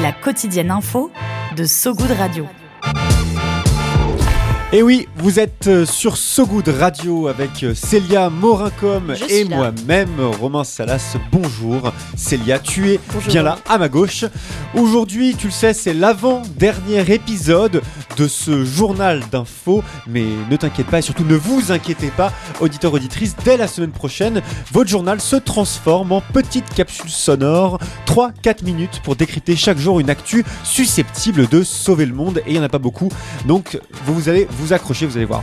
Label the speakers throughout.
Speaker 1: La quotidienne info de So Good Radio.
Speaker 2: Et oui, vous êtes euh, sur So Good Radio avec euh, Célia Morincom
Speaker 3: Je
Speaker 2: et moi-même, Romain Salas. Bonjour. Célia, tu es
Speaker 3: Bonjour.
Speaker 2: bien là à ma gauche. Aujourd'hui, tu le sais, c'est l'avant-dernier épisode de ce journal d'infos. Mais ne t'inquiète pas et surtout ne vous inquiétez pas, auditeurs, auditrices, dès la semaine prochaine, votre journal se transforme en petite capsule sonore. 3-4 minutes pour décrypter chaque jour une actu susceptible de sauver le monde. Et il n'y en a pas beaucoup. Donc, vous, vous allez vous accrocher, vous allez voir.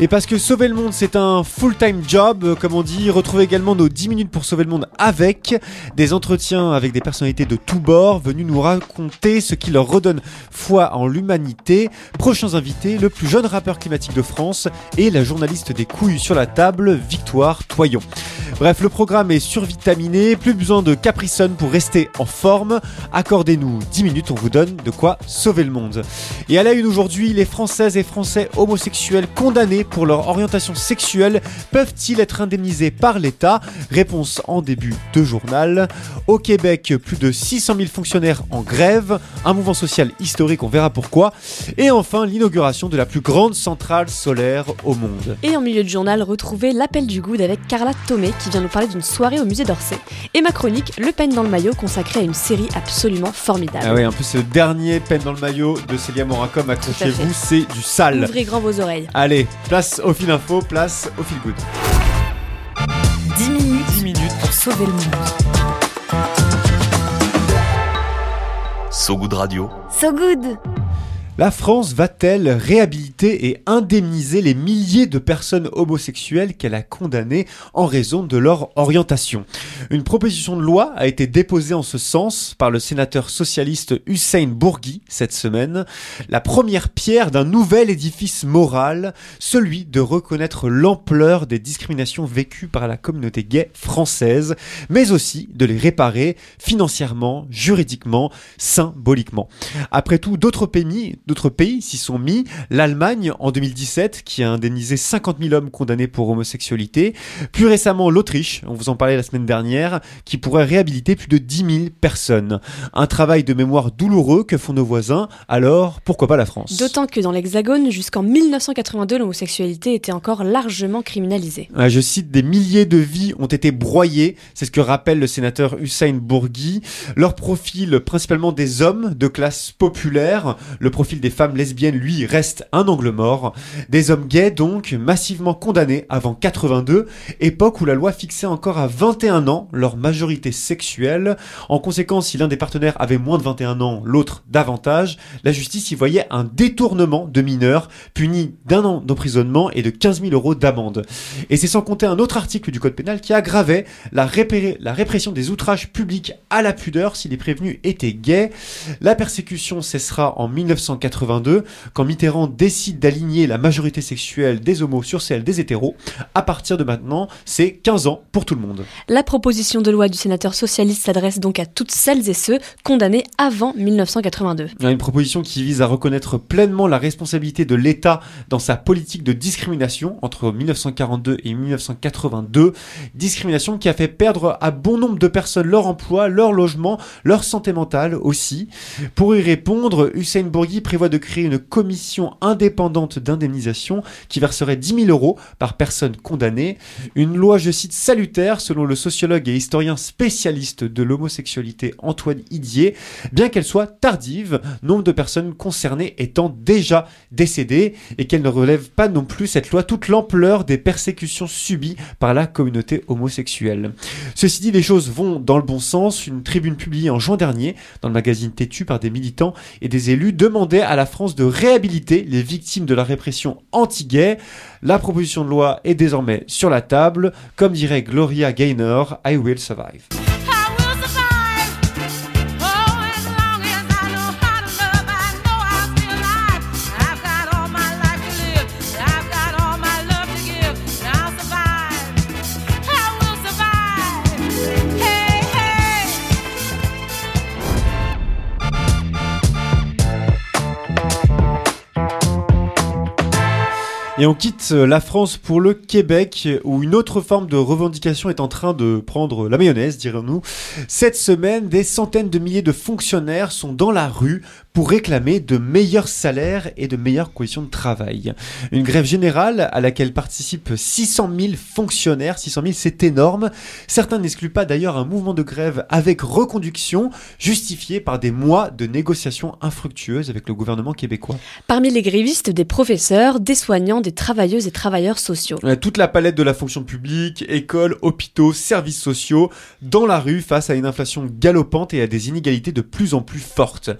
Speaker 2: Et parce que sauver le monde, c'est un full-time job, euh, comme on dit, retrouvez également nos 10 minutes pour sauver le monde avec des entretiens avec des personnalités de tous bords venus nous raconter ce qui leur redonne foi en l'humanité. Prochains invités, le plus jeune rappeur climatique de France et la journaliste des couilles sur la table, Victoire Toyon. Bref, le programme est survitaminé, plus besoin de Capricone pour rester en forme. Accordez-nous 10 minutes, on vous donne de quoi sauver le monde. Et à la une aujourd'hui, les Françaises et Français homosexuels condamnés pour leur orientation sexuelle peuvent-ils être indemnisés par l'État? Réponse en début de journal. Au Québec, plus de 600 000 fonctionnaires en grève, un mouvement social historique, on verra pourquoi. Et enfin, l'inauguration de la plus grande centrale solaire au monde.
Speaker 3: Et en milieu de journal, retrouvez l'appel du good avec Carla Tomé qui vient nous parler d'une soirée au musée d'Orsay. Et ma chronique, Le peigne dans le maillot, consacrée à une série absolument formidable.
Speaker 2: Ah oui, en plus, le dernier peine dans le maillot de Célia Moracom, accrochez-vous, c'est du sale.
Speaker 3: Ouvrez grand vos oreilles.
Speaker 2: Allez, place au fil info, place au fil good.
Speaker 1: 10 minutes, 10 minutes pour sauver le monde.
Speaker 4: So Good Radio.
Speaker 1: So Good
Speaker 2: La France va-t-elle réhabiliter et indemniser les milliers de personnes homosexuelles qu'elle a condamnées en raison de leur orientation? Une proposition de loi a été déposée en ce sens par le sénateur socialiste Hussein Bourgui cette semaine. La première pierre d'un nouvel édifice moral, celui de reconnaître l'ampleur des discriminations vécues par la communauté gay française, mais aussi de les réparer financièrement, juridiquement, symboliquement. Après tout, d'autres pays, d'autres pays s'y sont mis. L'Allemagne en 2017, qui a indemnisé 50 000 hommes condamnés pour homosexualité. Plus récemment, l'Autriche, on vous en parlait la semaine dernière, qui pourrait réhabiliter plus de 10 000 personnes. Un travail de mémoire douloureux que font nos voisins. Alors, pourquoi pas la France?
Speaker 3: D'autant que dans l'Hexagone, jusqu'en 1982, l'homosexualité était encore largement criminalisée.
Speaker 2: Ah, Je cite, des milliers de vies ont été broyées, c'est ce que rappelle le sénateur Hussein Bourgui. Leur profil, principalement des hommes de classe populaire, le profil des femmes lesbiennes, lui, reste un angle mort. Des hommes gays, donc, massivement condamnés avant 82, époque où la loi fixait encore à 21 ans leur majorité sexuelle. En conséquence, si l'un des partenaires avait moins de 21 ans, l'autre davantage, la justice y voyait un détournement de mineurs, puni d'un an d'emprisonnement et de 15 000 euros d'amende. Et c'est sans compter un autre article du Code pénal qui aggravait la, répression des outrages publics à la pudeur si les prévenus étaient gays. La persécution cessera en 1982 quand Mitterrand décide d'aligner la majorité sexuelle des homos sur celle des hétéros. À partir de maintenant, c'est 15 ans pour tout le monde.
Speaker 3: La proposition de loi du sénateur socialiste s'adresse donc à toutes celles et ceux condamnés avant 1982.
Speaker 2: Il y a Une proposition qui vise à reconnaître pleinement la responsabilité de l'État dans sa politique de discrimination entre 1942 et 1982. Discrimination qui a fait perdre à bon nombre de personnes leur emploi, leur logement, leur santé mentale aussi. Pour y répondre, Hussein Bourgui prévoit de créer une commission indépendante d'indemnisation qui verserait 10 000 euros par personne condamnée. Une loi, je cite, salutaire selon le sociologue et historien spécialiste de l'homosexualité Antoine Idier, bien qu'elle soit tardive, nombre de personnes concernées étant déjà décédées et qu'elle ne relève pas non plus cette loi toute l'ampleur des persécutions subies par la communauté homosexuelle. Ceci dit, les choses vont dans le bon sens. Une tribune publiée en juin dernier dans le magazine Tétu par des militants et des élus demandait à la France de réhabiliter les victimes de la répression anti-gay. La proposition de loi est désormais sur la table. Comme dirait Gloria Gaynor, I will survive. Et on quitte euh, la France pour le Québec, où une autre forme de revendication est en train de prendre la mayonnaise, dirons-nous. Cette semaine, des centaines de milliers de fonctionnaires sont dans la rue pour réclamer de meilleurs salaires et de meilleures conditions de travail. Une grève générale à laquelle participent 600 000 fonctionnaires. 600 000, c'est énorme. Certains n'excluent pas d'ailleurs un mouvement de grève avec reconduction, justifié par des mois de négociations infructueuses avec le gouvernement québécois.
Speaker 3: Parmi les grévistes, des professeurs, des soignants, des travailleuses et travailleurs sociaux.
Speaker 2: Euh, Toute la palette de la fonction publique, écoles, hôpitaux, services sociaux, dans la rue face à une inflation galopante et à des inégalités de plus en plus fortes.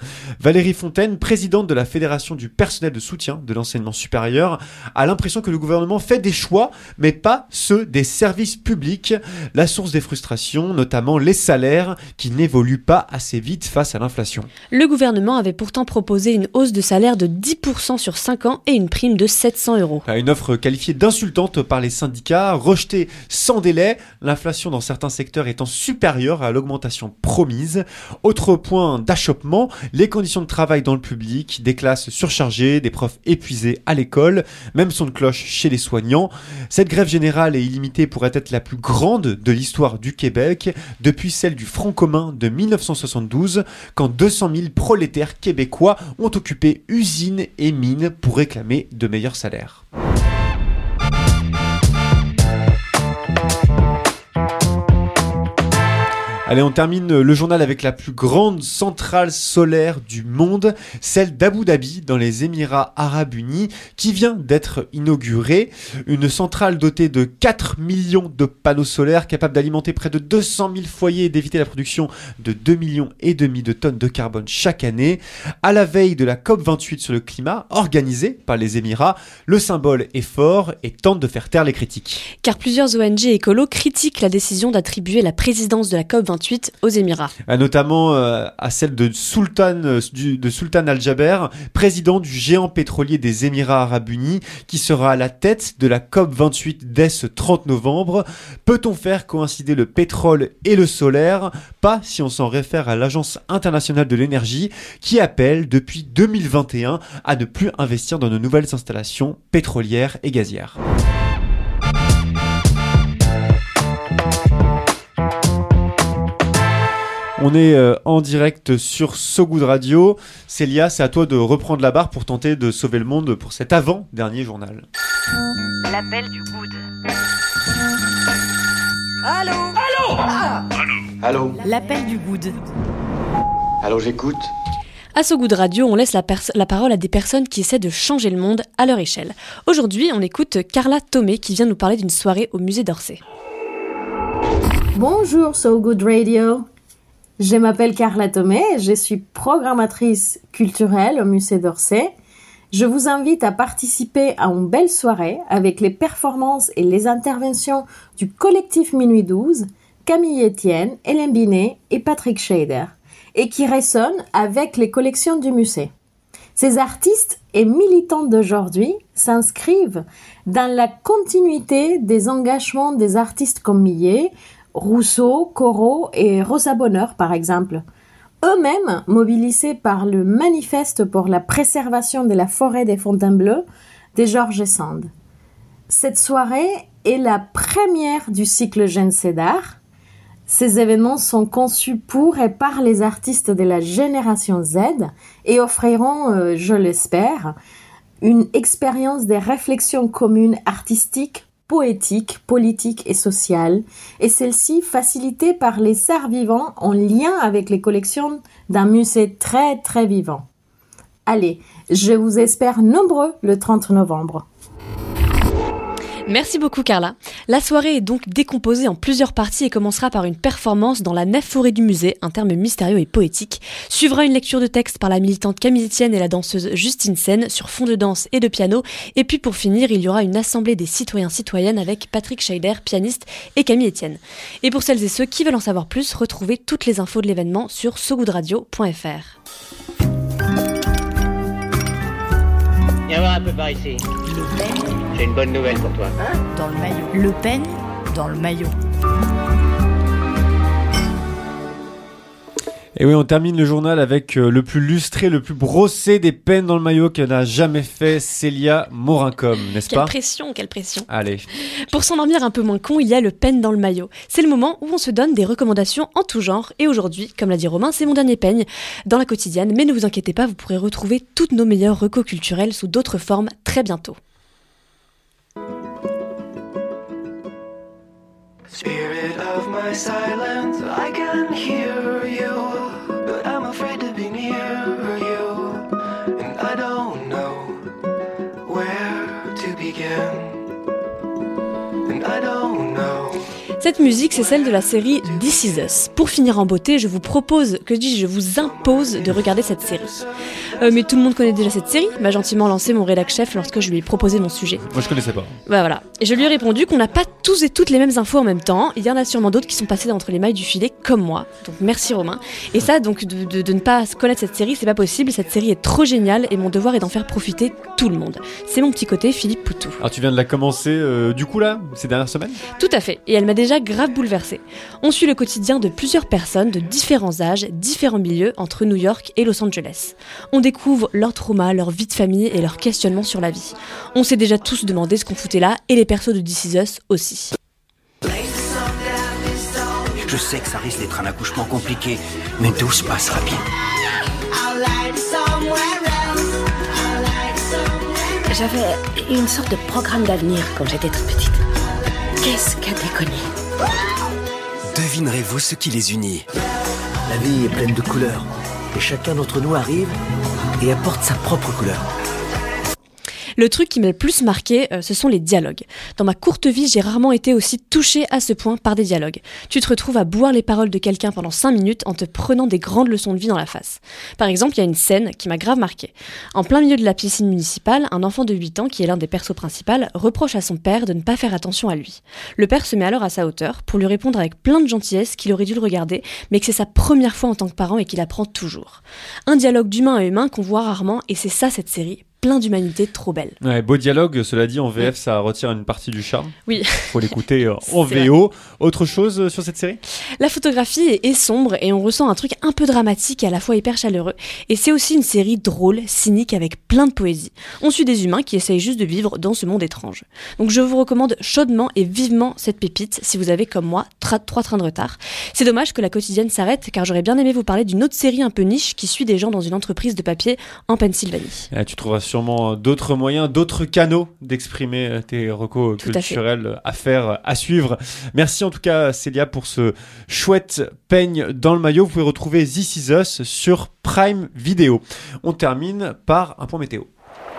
Speaker 2: Valérie Fontaine, présidente de la Fédération du personnel de soutien de l'enseignement supérieur, a l'impression que le gouvernement fait des choix, mais pas ceux des services publics. La source des frustrations, notamment les salaires, qui n'évoluent pas assez vite face à l'inflation.
Speaker 3: Le gouvernement avait pourtant proposé une hausse de salaire de 10% sur 5 ans et une prime de 700 euros.
Speaker 2: Une offre qualifiée d'insultante par les syndicats, rejetée sans délai, l'inflation dans certains secteurs étant supérieure à l'augmentation promise. Autre point d'achoppement, les conditions de travail dans le public, des classes surchargées, des profs épuisés à l'école, même son de cloche chez les soignants. Cette grève générale et illimitée pourrait être la plus grande de l'histoire du Québec depuis celle du Front commun de 1972, quand 200 000 prolétaires québécois ont occupé usines et mines pour réclamer de meilleurs salaires. Allez, on termine le journal avec la plus grande centrale solaire du monde, celle d'Abu Dhabi dans les Émirats Arabes Unis, qui vient d'être inaugurée. Une centrale dotée de 4 millions de panneaux solaires, capable d'alimenter près de 200 000 foyers et d'éviter la production de 2 millions et demi de tonnes de carbone chaque année. À la veille de la COP28 sur le climat, organisée par les Émirats, le symbole est fort et tente de faire taire les critiques.
Speaker 3: Car plusieurs ONG écolos critiquent la décision d'attribuer la présidence de la COP28 aux Émirats.
Speaker 2: Euh, notamment euh, à celle de Sultan, euh, de Sultan Al-Jaber, président du géant pétrolier des Émirats Arabes Unis, qui sera à la tête de la COP28 dès ce 30 novembre. Peut-on faire coïncider le pétrole et le solaire? Pas si on s'en réfère à l'Agence internationale de l'énergie, qui appelle depuis 2021 à ne plus investir dans de nouvelles installations pétrolières et gazières. On est euh, en direct sur So Good Radio. Célia, c'est à toi de reprendre la barre pour tenter de sauver le monde pour cet avant-dernier journal.
Speaker 1: L'appel du good.
Speaker 5: Allô
Speaker 1: L'appel du good.
Speaker 5: Allô, j'écoute
Speaker 3: À So Good Radio, on laisse la parole à des personnes qui essaient de changer le monde à leur échelle. Aujourd'hui, on écoute Carla Tomé qui vient nous parler d'une soirée au musée d'Orsay.
Speaker 6: Bonjour So Good Radio. Je m'appelle Carla Tomé, je suis programmatrice culturelle au musée d'Orsay. Je vous invite à participer à une belle soirée avec les performances et les interventions du collectif Minuit 12, Camille Etienne, Hélène Binet et Patrick Scheider, et qui résonne avec les collections du musée. Ces artistes et militants d'aujourd'hui s'inscrivent dans la continuité des engagements des artistes comme Millet, Rousseau, Corot et Rosa Bonheur, par exemple. Eux-mêmes mobilisés par le manifeste pour la préservation de la forêt des Fontainebleau de Georges Sand. Cette soirée est la première du cycle Jeune Cédar. Ces événements sont conçus pour et par les artistes de la génération Z et offriront, euh, je l'espère, une expérience des réflexions communes artistiques, poétiques, politiques et sociales, et celle-ci facilitée par les arts vivants en lien avec les collections d'un musée très très vivant. Allez, je vous espère nombreux le 30 novembre.
Speaker 3: Merci beaucoup Carla. La soirée est donc décomposée en plusieurs parties et commencera par une performance dans la nef forêt du musée, un terme mystérieux et poétique. Suivra une lecture de texte par la militante Camille Etienne et la danseuse Justine Sen sur fond de danse et de piano. Et puis pour finir, il y aura une assemblée des citoyens-citoyennes avec Patrick Scheider, pianiste, et Camille Etienne. Et pour celles et ceux qui veulent en savoir plus, retrouvez toutes les infos de l'événement sur sogoodradio.fr.
Speaker 7: Viens voir un peu par ici. Une bonne nouvelle pour toi.
Speaker 1: dans le maillot. Le dans le maillot.
Speaker 2: Et oui, on termine le journal avec euh, le plus lustré, le plus brossé des peines dans le maillot qu'elle n'a jamais fait, Célia Morincom, n'est-ce
Speaker 3: Quelle
Speaker 2: pas
Speaker 3: pression, quelle pression.
Speaker 2: Allez.
Speaker 3: Pour s'endormir un peu moins con, il y a le peigne dans le maillot. C'est le moment où on se donne des recommandations en tout genre. Et aujourd'hui, comme l'a dit Romain, c'est mon dernier peigne dans la quotidienne. Mais ne vous inquiétez pas, vous pourrez retrouver toutes nos meilleures recos culturelles sous d'autres formes très bientôt.
Speaker 8: I can hear you, but I'm afraid to be near you, and I don't know where to begin, and I don't know.
Speaker 3: Cette musique, c'est celle de la série This Is Us. Pour finir en beauté, je vous propose, que dis-je, je vous impose de regarder cette série. Euh, mais tout le monde connaît déjà cette série, m'a gentiment lancé mon rédac chef lorsque je lui ai proposé mon sujet.
Speaker 2: Moi, je connaissais pas.
Speaker 3: Bah voilà. Et je lui ai répondu qu'on n'a pas tous et toutes les mêmes infos en même temps. Il y en a sûrement d'autres qui sont passés entre les mailles du filet, comme moi. Donc merci Romain. Et ça, donc de, de- de ne pas connaître cette série, c'est pas possible. Cette série est trop géniale et mon devoir est d'en faire profiter tout le monde. C'est mon petit côté Philippe Poutou.
Speaker 2: Alors, tu viens de la commencer, euh, du coup, là, ces dernières semaines?
Speaker 3: Tout à fait, et elle m'a déjà grave bouleversée. On suit le quotidien de plusieurs personnes de différents âges, différents milieux entre New York et Los Angeles. On découvre leur trauma, leur vie de famille et leurs questionnements sur la vie. On s'est déjà tous demandé ce qu'on foutait là, et les persos de This Is Us aussi.
Speaker 9: Je sais que ça risque d'être un accouchement compliqué, mais tout se passera bien.
Speaker 10: J'avais une sorte de programme d'avenir quand j'étais toute petite. Qu'est-ce qu'a déconné
Speaker 9: Devinerez-vous ce qui les unit? La vie est pleine de couleurs, et chacun d'entre nous arrive et apporte sa propre couleur.
Speaker 3: Le truc qui m'a le plus marqué, euh, ce sont les dialogues. Dans ma courte vie, j'ai rarement été aussi touchée à ce point par des dialogues. Tu te retrouves à boire les paroles de quelqu'un pendant 5 minutes en te prenant des grandes leçons de vie dans la face. Par exemple, il y a une scène qui m'a grave marqué. En plein milieu de la piscine municipale, un enfant de 8 ans, qui est l'un des persos principaux, reproche à son père de ne pas faire attention à lui. Le père se met alors à sa hauteur pour lui répondre avec plein de gentillesse qu'il aurait dû le regarder, mais que c'est sa première fois en tant que parent et qu'il apprend toujours. Un dialogue d'humain à humain qu'on voit rarement, et c'est ça cette série, plein d'humanité trop belle.
Speaker 2: Ouais, beau dialogue, cela dit, en VF, ça retire une partie du charme.
Speaker 3: Oui.
Speaker 2: Faut l'écouter euh, en VO. Autre chose euh, sur cette série?
Speaker 3: La photographie est, sombre et on ressent un truc un peu dramatique et à la fois hyper chaleureux. Et c'est aussi une série drôle, cynique, avec plein de poésie. On suit des humains qui essayent juste de vivre dans ce monde étrange. Donc je vous recommande chaudement et vivement cette pépite si vous avez comme moi trois trains de retard. C'est dommage que la quotidienne s'arrête car j'aurais bien aimé vous parler d'une autre série un peu niche qui suit des gens dans une entreprise de papier en Pennsylvanie.
Speaker 2: Eh, Tu trouveras sûrement d'autres moyens, d'autres canaux d'exprimer euh, tes recos
Speaker 3: Tout à fait.
Speaker 2: culturels à faire, à suivre. Merci en tout cas Célia pour ce chouette peigne dans le maillot. Vous pouvez retrouver This Is Us sur Prime Video. On termine par un point météo.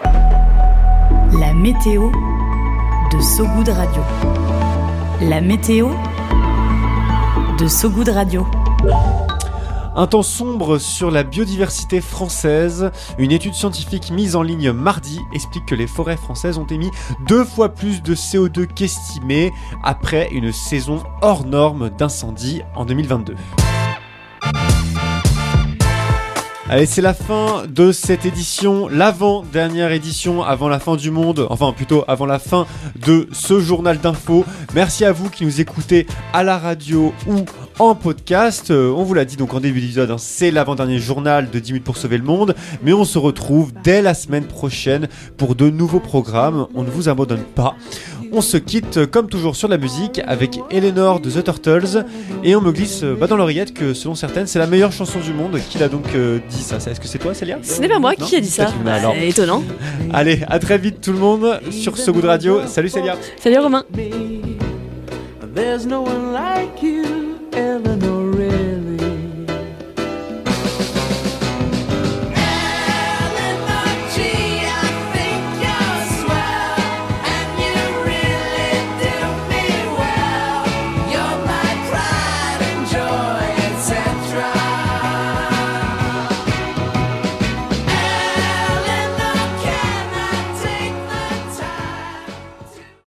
Speaker 1: La météo de Sogoud Radio. La météo de Sogoud Radio.
Speaker 2: Un temps sombre sur la biodiversité française. Une étude scientifique mise en ligne mardi explique que les forêts françaises ont émis deux fois plus de CO2 qu'estimé après une saison hors norme d'incendie en 2022. Allez, c'est la fin de cette édition, l'avant-dernière édition avant la fin du monde, enfin plutôt avant la fin de ce journal d'info. Merci à vous qui nous écoutez à la radio ou en podcast. Euh, on vous l'a dit donc en début d'épisode, hein, c'est l'avant-dernier journal de 10 minutes pour sauver le monde, mais on se retrouve dès la semaine prochaine pour de nouveaux programmes. On ne vous abandonne pas. On se quitte comme toujours sur la musique avec Eleanor de The Turtles et on me glisse euh, bah, dans l'oreillette que selon certaines c'est la meilleure chanson du monde. Qui l'a donc euh, dit ça? Est-ce que c'est toi Célia?
Speaker 3: Ce n'est pas moi
Speaker 2: Non?
Speaker 3: qui a dit ça.
Speaker 2: Me- alors.
Speaker 3: C'est étonnant.
Speaker 2: Allez, à très vite tout le monde sur ce goût de radio. Salut Célia
Speaker 3: Salut Romain.
Speaker 8: There's no one like you.